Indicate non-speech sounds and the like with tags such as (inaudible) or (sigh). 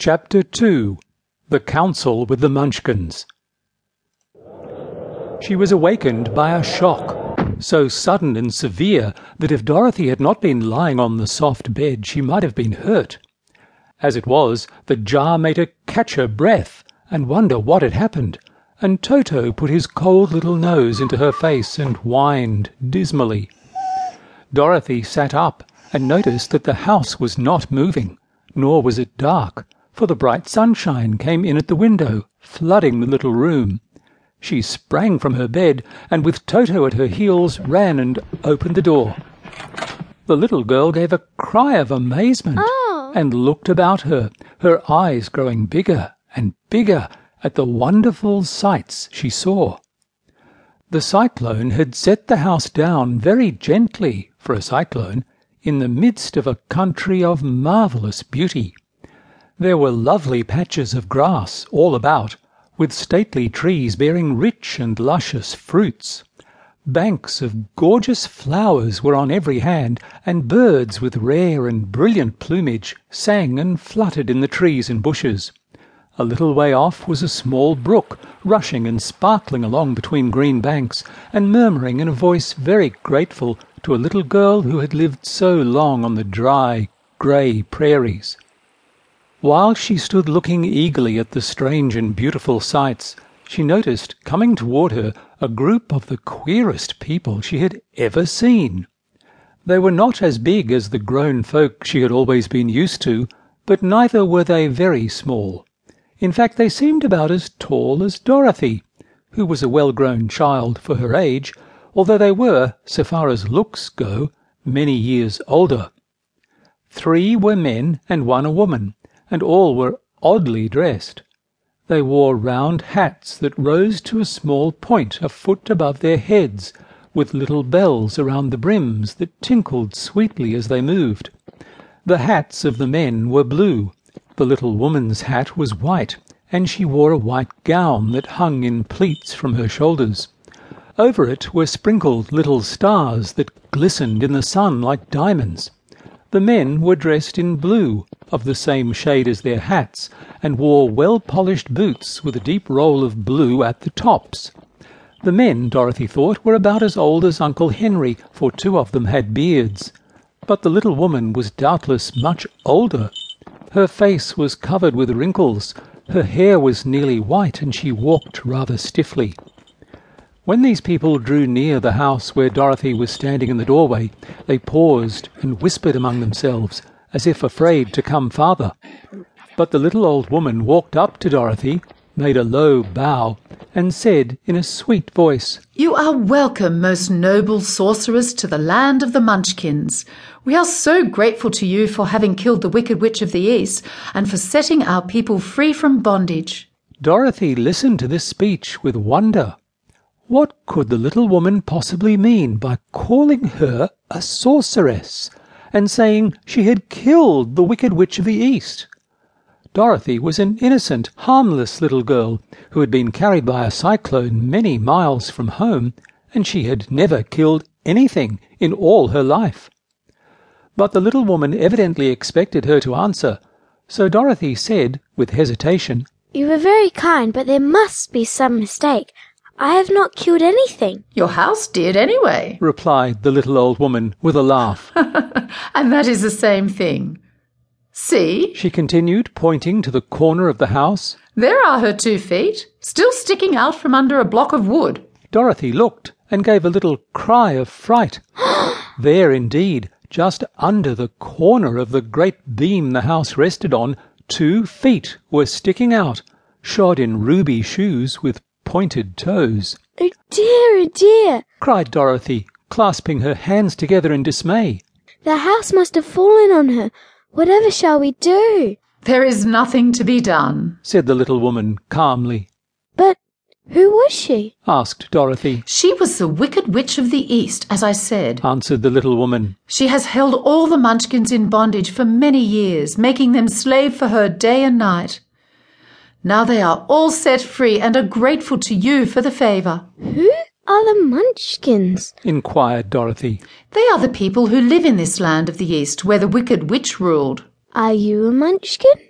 Chapter 2 The Council with the Munchkins She was awakened by a shock, so sudden and severe that if Dorothy had not been lying on the soft bed she might have been hurt. As it was, the jar made her catch her breath and wonder what had happened, and Toto put his cold little nose into her face and whined dismally. Dorothy sat up and noticed that the house was not moving, nor was it dark, for the bright sunshine came in at the window, flooding the little room. She sprang from her bed, and with Toto at her heels ran and opened the door. The little girl gave a cry of amazement Oh. and looked about her, her eyes growing bigger and bigger at the wonderful sights she saw. The cyclone had set the house down very gently for a cyclone in the midst of a country of marvellous beauty. There were lovely patches of grass all about, with stately trees bearing rich and luscious fruits. Banks of gorgeous flowers were on every hand, and birds with rare and brilliant plumage sang and fluttered in the trees and bushes. A little way off was a small brook, rushing and sparkling along between green banks, and murmuring in a voice very grateful to a little girl who had lived so long on the dry, grey prairies. While she stood looking eagerly at the strange and beautiful sights, she noticed coming toward her a group of the queerest people she had ever seen. They were not as big as the grown folk she had always been used to, but neither were they very small. In fact, they seemed about as tall as Dorothy, who was a well-grown child for her age, although they were, so far as looks go, many years older. Three were men and one a woman, and all were oddly dressed. They wore round hats that rose to a small point a foot above their heads, with little bells around the brims that tinkled sweetly as they moved. The hats of the men were blue. The little woman's hat was white, and she wore a white gown that hung in pleats from her shoulders. Over it were sprinkled little stars that glistened in the sun like diamonds. The men were dressed in blue, of the same shade as their hats, and wore well-polished boots with a deep roll of blue at the tops. The men, Dorothy thought, were about as old as Uncle Henry, for two of them had beards. But the little woman was doubtless much older. Her face was covered with wrinkles, her hair was nearly white, and she walked rather stiffly. When these people drew near the house where Dorothy was standing in the doorway, they paused and whispered among themselves, as if afraid to come farther. But the little old woman walked up to Dorothy, made a low bow, and said in a sweet voice, You are welcome, most noble sorceress, to the land of the Munchkins. We are so grateful to you for having killed the Wicked Witch of the East and for setting our people free from bondage. Dorothy listened to this speech with wonder. What could the little woman possibly mean by calling her a sorceress, and saying she had killed the Wicked Witch of the East? Dorothy was an innocent, harmless little girl who had been carried by a cyclone many miles from home, and she had never killed anything in all her life. But the little woman evidently expected her to answer, so Dorothy said, with hesitation, You were very kind, but there must be some mistake. I have not killed anything. Your house did anyway, replied the little old woman with a laugh. (laughs) and that is the same thing. See, She continued, pointing to the corner of the house. there are her two feet, still sticking out from under a block of wood. Dorothy looked and gave a little cry of fright. (gasps) there, indeed, just under the corner of the great beam the house rested on, two feet were sticking out, shod in ruby shoes with pointed toes. Oh dear, oh dear. Cried Dorothy, clasping her hands together in dismay. The house must have fallen on her. Whatever shall we do? There is nothing to be done. Said the little woman calmly. But who was she? Asked Dorothy. She was the Wicked Witch of the East, as I said. Answered the little woman. She has held all the Munchkins in bondage for many years, making them slave for her day and night. Now they are all set free and are grateful to you for the favour. Who are the Munchkins? Inquired Dorothy. They are the people who live in this land of the East where the Wicked Witch ruled. Are you a Munchkin?